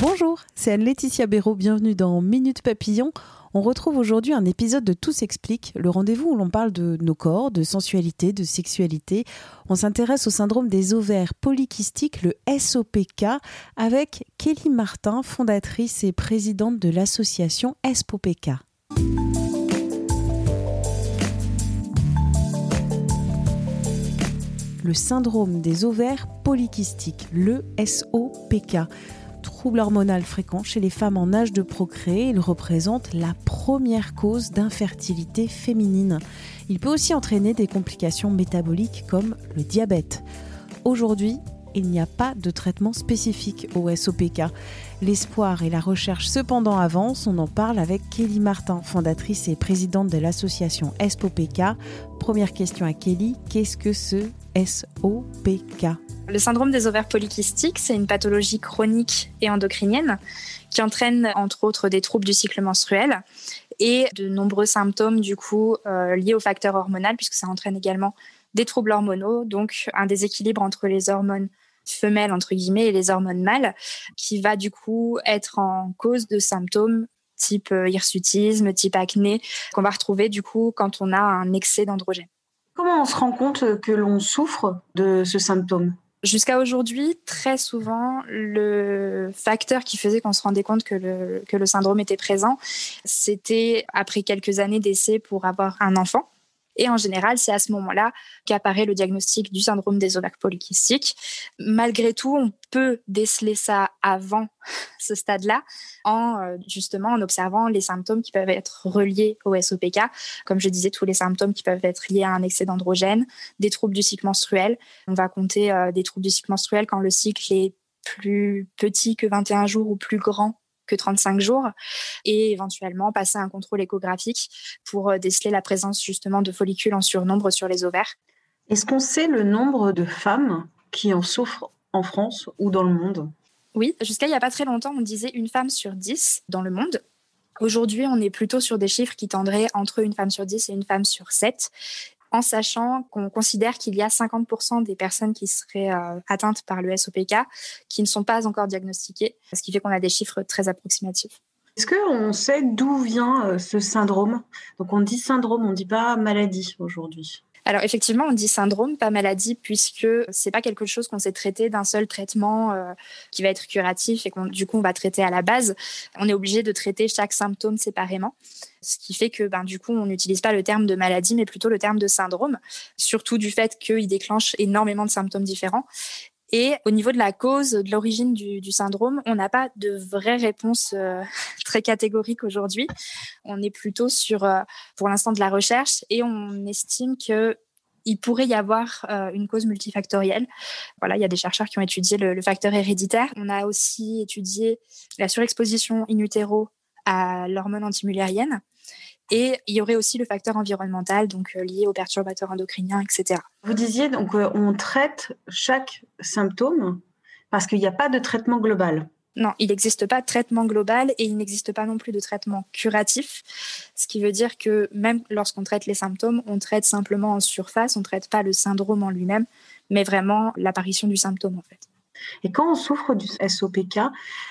Bonjour, c'est Anne-Laetitia Béraud, bienvenue dans Minute Papillon. On retrouve aujourd'hui un épisode de Tout s'explique, le rendez-vous où l'on parle de nos corps, de sensualité, de sexualité. On s'intéresse au syndrome des ovaires polykystiques, le SOPK, avec Kelly Martin, fondatrice et présidente de l'association SPOPK. Le syndrome des ovaires polykystiques, le SOPK. Trouble hormonal fréquent chez les femmes en âge de procréer, il représente la première cause d'infertilité féminine. Il peut aussi entraîner des complications métaboliques comme le diabète. Aujourd'hui, il n'y a pas de traitement spécifique au SOPK. L'espoir et la recherche cependant avancent. On en parle avec Kelly Martin, fondatrice et présidente de l'association SPOPK. Première question à Kelly, qu'est-ce que ce SOPK Le syndrome des ovaires polykystiques, c'est une pathologie chronique et endocrinienne qui entraîne entre autres des troubles du cycle menstruel et de nombreux symptômes du coup euh, liés au facteur hormonal puisque ça entraîne également des troubles hormonaux, donc un déséquilibre entre les hormones femelles entre guillemets et les hormones mâles qui va du coup être en cause de symptômes type euh, hirsutisme, type acné qu'on va retrouver du coup quand on a un excès d'androgène. Comment on se rend compte que l'on souffre de ce symptôme? Jusqu'à aujourd'hui, très souvent, le facteur qui faisait qu'on se rendait compte que le, que le syndrome était présent, c'était après quelques années d'essai pour avoir un enfant. Et en général, c'est à ce moment-là qu'apparaît le diagnostic du syndrome des ovaires polykystiques. Malgré tout, on peut déceler ça avant ce stade-là en euh, justement en observant les symptômes qui peuvent être reliés au SOPK. Comme je disais, tous les symptômes qui peuvent être liés à un excès d'androgène, des troubles du cycle menstruel. On va compter euh, des troubles du cycle menstruel quand le cycle est plus petit que 21 jours ou plus grand que 35 jours et éventuellement passer un contrôle échographique pour euh, déceler la présence justement de follicules en surnombre sur les ovaires. Est-ce qu'on sait le nombre de femmes qui en souffrent en France ou dans le monde? Oui, jusqu'à il n'y a pas très longtemps, on disait une femme sur dix dans le monde. Aujourd'hui, on est plutôt sur des chiffres qui tendraient entre une femme sur dix et une femme sur sept en sachant qu'on considère qu'il y a 50% des personnes qui seraient euh, atteintes par le SOPK qui ne sont pas encore diagnostiquées, ce qui fait qu'on a des chiffres très approximatifs. Est-ce qu'on sait d'où vient euh, ce syndrome? Donc on dit syndrome, on ne dit pas maladie aujourd'hui. Alors effectivement, on dit syndrome, pas maladie, puisque c'est pas quelque chose qu'on sait traiter d'un seul traitement euh, qui va être curatif et qu'on du coup on va traiter à la base. On est obligé de traiter chaque symptôme séparément, ce qui fait que ben du coup on n'utilise pas le terme de maladie, mais plutôt le terme de syndrome, surtout du fait qu'il déclenche énormément de symptômes différents. Et au niveau de la cause, de l'origine du, syndrome, on n'a pas de vraie réponse euh, très catégorique aujourd'hui. On est plutôt sur, euh, pour l'instant, de la recherche et on estime que il pourrait y avoir euh, une cause multifactorielle. Voilà, il y a des chercheurs qui ont étudié le, le, facteur héréditaire. On a aussi étudié la surexposition in utero à l'hormone antimullérienne. Et il y aurait aussi le facteur environnemental, donc euh, lié aux perturbateurs endocriniens, etc. Vous disiez donc euh, on traite chaque symptôme parce qu'il n'y a pas de traitement global. Non, il n'existe pas de traitement global et il n'existe pas non plus de traitement curatif, ce qui veut dire que même lorsqu'on traite les symptômes, on traite simplement en surface, on ne traite pas le syndrome en lui-même, mais vraiment l'apparition du symptôme en fait. Et quand on souffre du SOPK,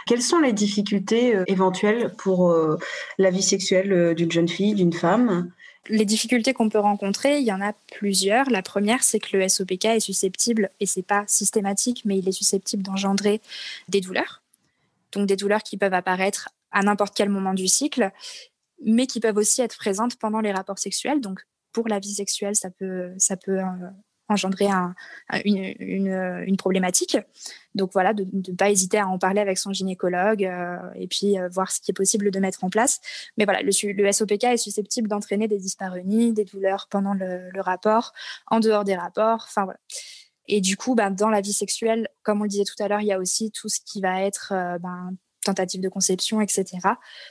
quelles sont les difficultés euh, éventuelles pour euh, la vie sexuelle euh, d'une jeune fille, d'une femme? Les difficultés qu'on peut rencontrer, il y en a plusieurs. La première, c'est que le SOPK est susceptible, et c'est pas systématique, mais il est susceptible d'engendrer des douleurs. Donc des douleurs qui peuvent apparaître à n'importe quel moment du cycle, mais qui peuvent aussi être présentes pendant les rapports sexuels. Donc pour la vie sexuelle, ça peut, ça peut engendrer un, une, problématique. Donc voilà, de ne pas hésiter à en parler avec son gynécologue euh, et puis euh, voir ce qui est possible de mettre en place. Mais voilà, le, SOPK est susceptible d'entraîner des dyspareunies, des douleurs pendant le, le, rapport, en dehors des rapports. Enfin voilà. Et du coup, ben, dans la vie sexuelle, comme on le disait tout à l'heure, il y a aussi tout ce qui va être euh, ben, tentative de conception, etc.,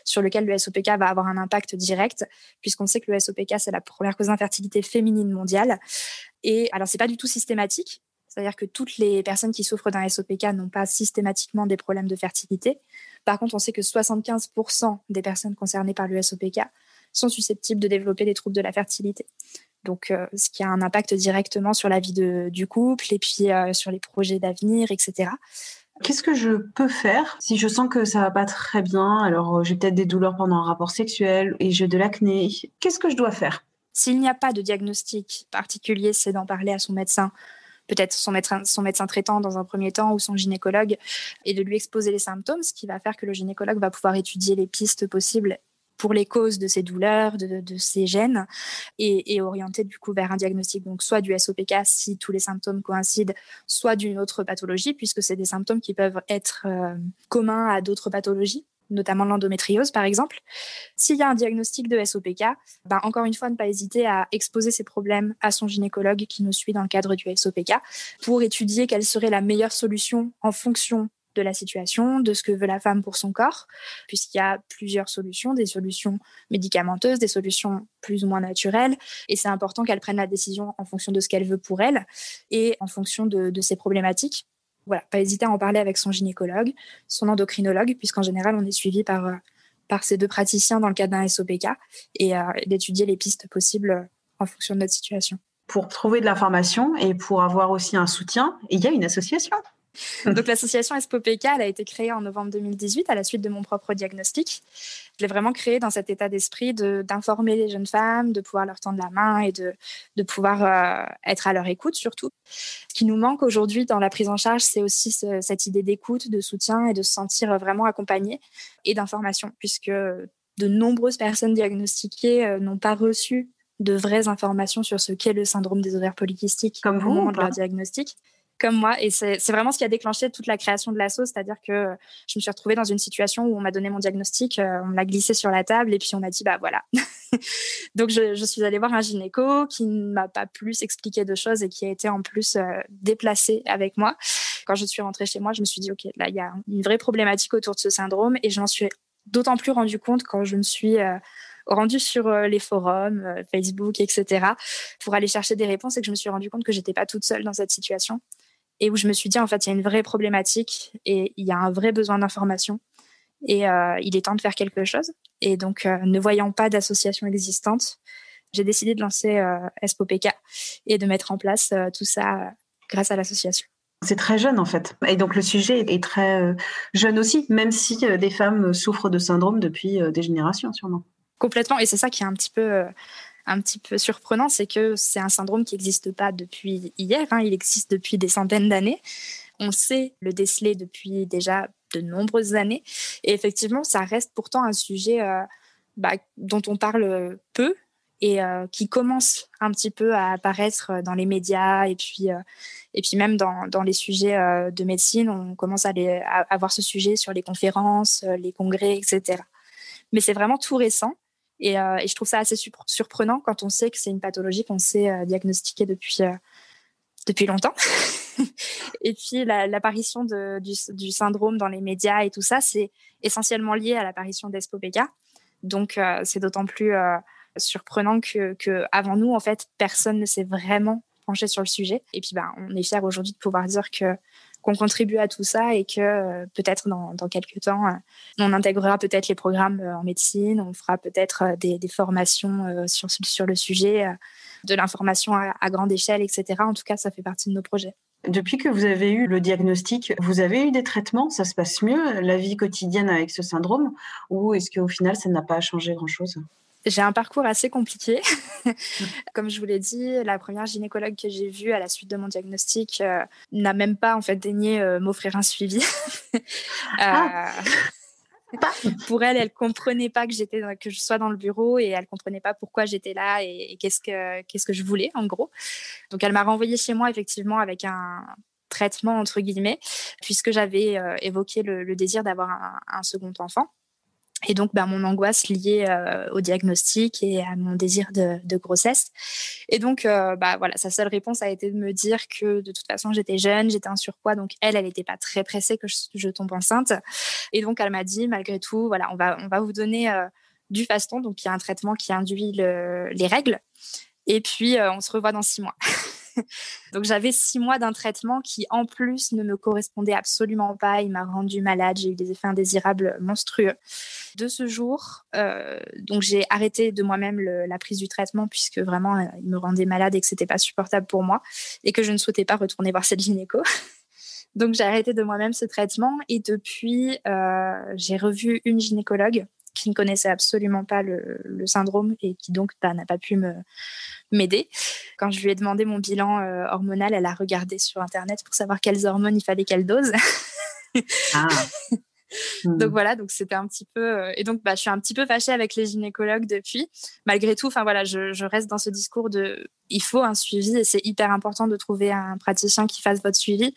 sur lequel le SOPK va avoir un impact direct, puisqu'on sait que le SOPK, c'est la première cause d'infertilité féminine mondiale. Et alors, c'est pas du tout systématique. C'est-à-dire que toutes les personnes qui souffrent d'un SOPK n'ont pas systématiquement des problèmes de fertilité. Par contre, on sait que 75% des personnes concernées par le SOPK sont susceptibles de développer des troubles de la fertilité. Donc, euh, ce qui a un impact directement sur la vie du couple et puis euh, sur les projets d'avenir, etc. Qu'est-ce que je peux faire si je sens que ça va pas très bien? Alors, j'ai peut-être des douleurs pendant un rapport sexuel et j'ai de l'acné. Qu'est-ce que je dois faire? S'il n'y a pas de diagnostic particulier, c'est d'en parler à son médecin. Peut-être son médecin, son médecin traitant dans un premier temps ou son gynécologue, et de lui exposer les symptômes, ce qui va faire que le gynécologue va pouvoir étudier les pistes possibles pour les causes de ces douleurs, de, ces gènes, et, orienter du coup vers un diagnostic, donc soit du SOPK si tous les symptômes coïncident, soit d'une autre pathologie, puisque c'est des symptômes qui peuvent être euh, communs à d'autres pathologies notamment l'endométriose par exemple. S'il y a un diagnostic de SOPK, ben encore une fois, ne pas hésiter à exposer ces problèmes à son gynécologue qui nous suit dans le cadre du SOPK pour étudier quelle serait la meilleure solution en fonction de la situation, de ce que veut la femme pour son corps, puisqu'il y a plusieurs solutions, des solutions médicamenteuses, des solutions plus ou moins naturelles, et c'est important qu'elle prenne la décision en fonction de ce qu'elle veut pour elle et en fonction de, ses problématiques voilà, pas hésiter à en parler avec son gynécologue, son endocrinologue, puisqu'en général, on est suivi par, euh, par ces deux praticiens dans le cadre d'un SOPK et euh, d'étudier les pistes possibles euh, en fonction de notre situation. Pour trouver de l'information et pour avoir aussi un soutien, il y a une association. Donc l'association ESPOPK, elle a été créée en novembre 2018 à la suite de mon propre diagnostic. Je l'ai vraiment créée dans cet état d'esprit d'informer les jeunes femmes, de pouvoir leur tendre la main et de, de pouvoir euh, être à leur écoute surtout. Ce qui nous manque aujourd'hui dans la prise en charge, c'est aussi cette idée d'écoute, de soutien et de se sentir vraiment accompagné et d'information, puisque de nombreuses personnes diagnostiquées euh, n'ont pas reçu de vraies informations sur ce qu'est le syndrome des ovaires polykystiques Comme vous, au moment de leur diagnostic comme moi. Et c'est vraiment ce qui a déclenché toute la création de l'assaut, c'est-à-dire que je me suis retrouvée dans une situation où on m'a donné mon diagnostic, euh, on l'a glissé sur la table et puis on m'a dit, bah voilà. Donc je, suis allée voir un gynéco qui ne m'a pas plus expliqué de choses et qui a été en plus euh, déplacé avec moi. Quand je suis rentrée chez moi, je me suis dit, OK, là, il y a une vraie problématique autour de ce syndrome et je m'en suis d'autant plus rendu compte quand je me suis... Euh, rendue sur les forums, Facebook, etc., pour aller chercher des réponses et que je me suis rendu compte que j'étais pas toute seule dans cette situation et où je me suis dit, en fait, il y a une vraie problématique et il y a un vrai besoin d'information et euh, il est temps de faire quelque chose. Et donc, euh, ne voyant pas d'association existante, j'ai décidé de lancer euh, SPOPK et de mettre en place tout ça grâce à l'association. C'est très jeune en fait. Et donc le sujet est très jeune aussi, même si des femmes souffrent de syndrome depuis des générations sûrement. Complètement. Et c'est ça qui est un petit peu un petit peu surprenant, c'est que c'est un syndrome qui n'existe pas depuis hier, hein. il existe depuis des centaines d'années. On sait le déceler depuis déjà de nombreuses années. Et effectivement, ça reste pourtant un sujet euh, bah, dont on parle peu et euh, qui commence un petit peu à apparaître dans les médias et puis, euh, et puis même dans, dans les sujets de médecine. On commence à, les, à avoir ce sujet sur les conférences, les congrès, etc. Mais c'est vraiment tout récent. Euh, et, je trouve ça assez surprenant quand on sait que c'est une pathologie qu'on sait euh, diagnostiquer depuis, euh, depuis longtemps. et puis l'apparition du, syndrome dans les médias et tout ça, c'est essentiellement lié à l'apparition d'ESPOPK. Donc c'est d'autant plus surprenant que, que, avant nous, en fait, personne ne s'est vraiment penché sur le sujet. Et puis ben, on est fiers aujourd'hui de pouvoir dire que qu'on contribue à tout ça et que euh, peut-être dans, quelques temps, euh, on intégrera peut-être les programmes euh, en médecine, on fera peut-être des, formations sur, sur le sujet, de l'information à, à grande échelle, etc. En tout cas, ça fait partie de nos projets. Depuis que vous avez eu le diagnostic, vous avez eu des traitements? Ça se passe mieux, la vie quotidienne avec ce syndrome? Ou est-ce qu'au final, ça n'a pas changé grand-chose? J'ai un parcours assez compliqué. Comme je vous l'ai dit, la première gynécologue que j'ai vue à la suite de mon diagnostic euh, n'a même pas en fait daigné euh, m'offrir un suivi. Ah. Euh, pour elle, elle comprenait pas que j'étais que je sois dans le bureau et elle comprenait pas pourquoi j'étais là et, qu'est-ce que qu'est-ce que je voulais en gros. Donc elle m'a renvoyée chez moi effectivement avec un traitement entre guillemets puisque j'avais évoqué le, désir d'avoir un second enfant. Et donc, bah, mon angoisse liée euh, au diagnostic et à mon désir de, grossesse. Et donc, euh, bah, voilà, sa seule réponse a été de me dire que de toute façon, j'étais jeune, j'étais en surpoids, donc elle, elle n'était pas très pressée que je, tombe enceinte. Et donc, elle m'a dit, malgré tout, voilà, on va, on va vous donner euh, du faston, donc il y a un traitement qui induit les règles. Et puis, on se revoit dans six mois. Donc j'avais six mois d'un traitement qui en plus ne me correspondait absolument pas. Il m'a rendu malade, j'ai eu des effets indésirables monstrueux. De ce jour, euh, donc j'ai arrêté de moi-même la prise du traitement puisque vraiment euh, il me rendait malade et que c'était pas supportable pour moi et que je ne souhaitais pas retourner voir cette gynéco. Donc j'ai arrêté de moi-même ce traitement et depuis, euh, j'ai revu une gynécologue qui ne connaissait absolument pas le, syndrome et qui donc bah, n'a pas pu me m'aider. Quand je lui ai demandé mon bilan euh, hormonal, elle a regardé sur internet pour savoir quelles hormones il fallait qu'elle dose. ah. Donc hmm. voilà, donc c'était un petit peu euh, et donc bah, je suis un petit peu fâchée avec les gynécologues depuis. Malgré tout, enfin voilà, je, je, reste dans ce discours de il faut un suivi et c'est hyper important de trouver un praticien qui fasse votre suivi.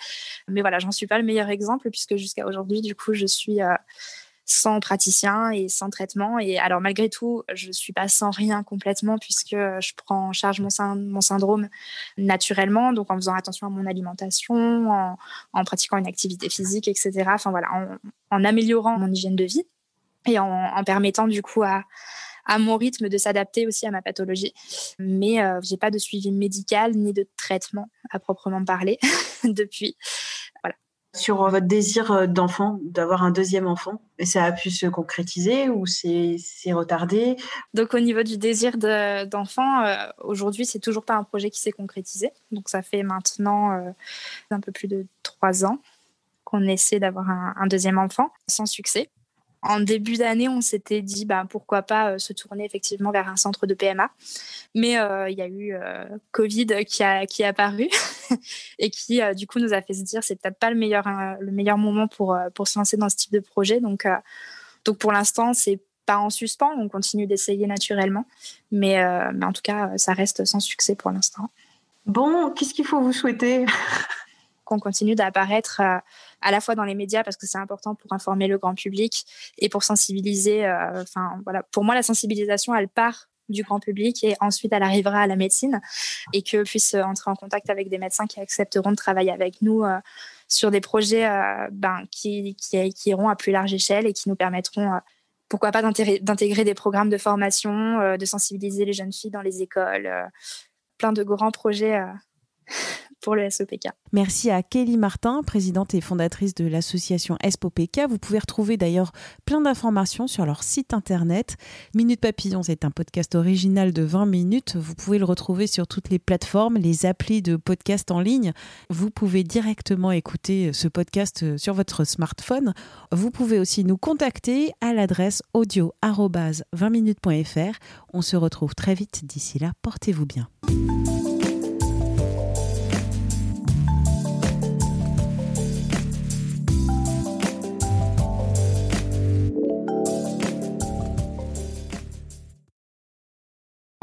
Mais voilà, j'en suis pas le meilleur exemple puisque jusqu'à aujourd'hui, du coup, je suis euh, sans praticien et sans traitement. Et alors, malgré tout, je ne suis pas sans rien complètement puisque je prends en charge mon, syndrome naturellement, donc en faisant attention à mon alimentation, en, pratiquant une activité physique, etc. En, améliorant mon hygiène de vie et en, permettant du coup à, à mon rythme de s'adapter aussi à ma pathologie. Mais euh, j'ai pas de suivi médical ni de traitement à proprement parler depuis. Sur euh, votre désir euh, d'enfant, d'avoir un deuxième enfant Et ça a pu se concrétiser ou c'est retardé? Donc au niveau du désir d'enfant, euh, aujourd'hui c'est toujours pas un projet qui s'est concrétisé. Donc ça fait maintenant un peu plus de trois ans qu'on essaie d'avoir un, deuxième enfant sans succès. En début d'année, on s'était dit bah, pourquoi pas se tourner effectivement vers un centre de PMA. Mais il y a eu Covid qui, a, qui est apparu et qui euh, du coup nous a fait se dire c'est peut-être pas le meilleur euh, le meilleur moment pour euh, pour se lancer dans ce type de projet. Donc donc pour l'instant c'est pas en suspens, on continue d'essayer naturellement, mais, mais en tout cas ça reste sans succès pour l'instant. Bon, qu'est-ce qu'il faut vous souhaiter? qu'on continue d'apparaître à la fois dans les médias parce que c'est important pour informer le grand public et pour sensibiliser. Enfin voilà, pour moi la sensibilisation elle part du grand public et ensuite elle arrivera à la médecine et que puisse entrer en contact avec des médecins qui accepteront de travailler avec nous euh, sur des projets euh, ben, qui, iront à plus large échelle et qui nous permettront euh, pourquoi pas d'intégrer des programmes de formation, de sensibiliser les jeunes filles dans les écoles, plein de grands projets pour le SOPK. Merci à Kelly Martin, présidente et fondatrice de l'association SPOPK. Vous pouvez retrouver d'ailleurs plein d'informations sur leur site internet. Minute Papillon, c'est un podcast original de 20 minutes. Vous pouvez le retrouver sur toutes les plateformes, les applis de podcast en ligne. Vous pouvez directement écouter ce podcast sur votre smartphone. Vous pouvez aussi nous contacter à l'adresse audio 20minutes.fr. On se retrouve très vite. D'ici là, portez-vous bien.